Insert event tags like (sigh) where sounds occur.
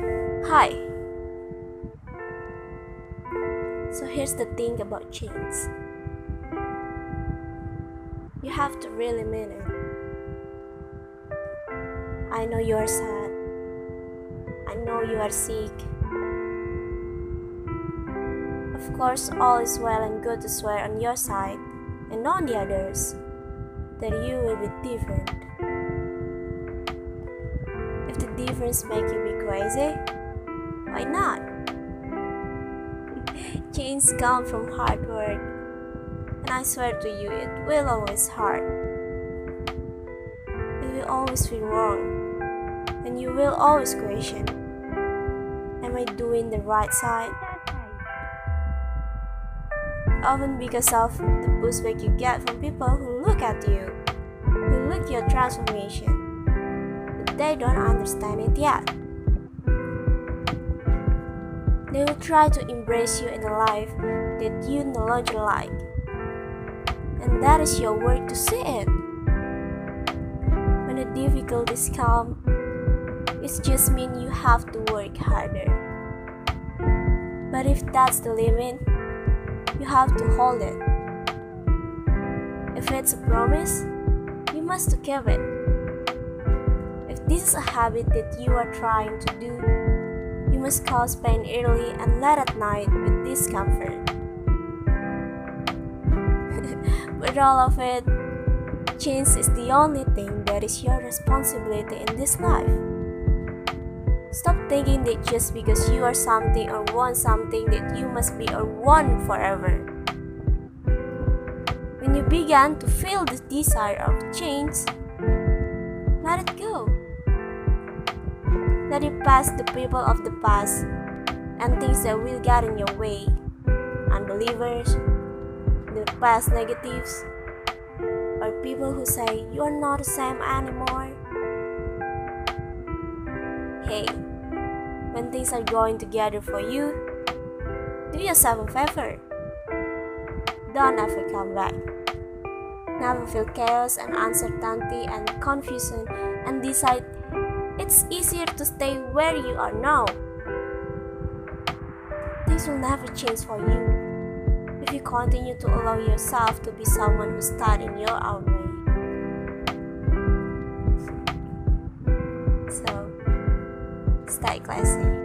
Hi. So here's the thing about chains. You have to really mean it. I know you are sad. I know you are sick. Of course, all is well and good to swear on your side and on the others that you will be different. If the difference make you crazy, why not? (laughs) Chains come from hard work, and I swear to you, it will always hurt. It will always feel wrong, and you will always question Am I doing the right side? Often because of the pushback you get from people who look at you, who look your transformation, but they don't understand it yet. They will try to embrace you in a life that you no longer like. And that is your work to see it. When the difficulties come, it just means you have to work harder. But if that's the limit, you have to hold it. If it's a promise, you must keep it. If this is a habit that you are trying to do, must cause pain early and late at night with discomfort. (laughs) with all of it, change is the only thing that is your responsibility in this life. Stop thinking that just because you are something or want something that you must be or want forever. When you begin to feel the desire of change, let it go. Let it pass the people of the past and things that will get in your way. Unbelievers, the past negatives, or people who say you are not the same anymore. Hey, when things are going together for you, do yourself a favor. Don't ever come back. Never feel chaos and uncertainty and confusion and decide it's easier to stay where you are now. Things will never change for you if you continue to allow yourself to be someone who starts in your own way. So, stay classy.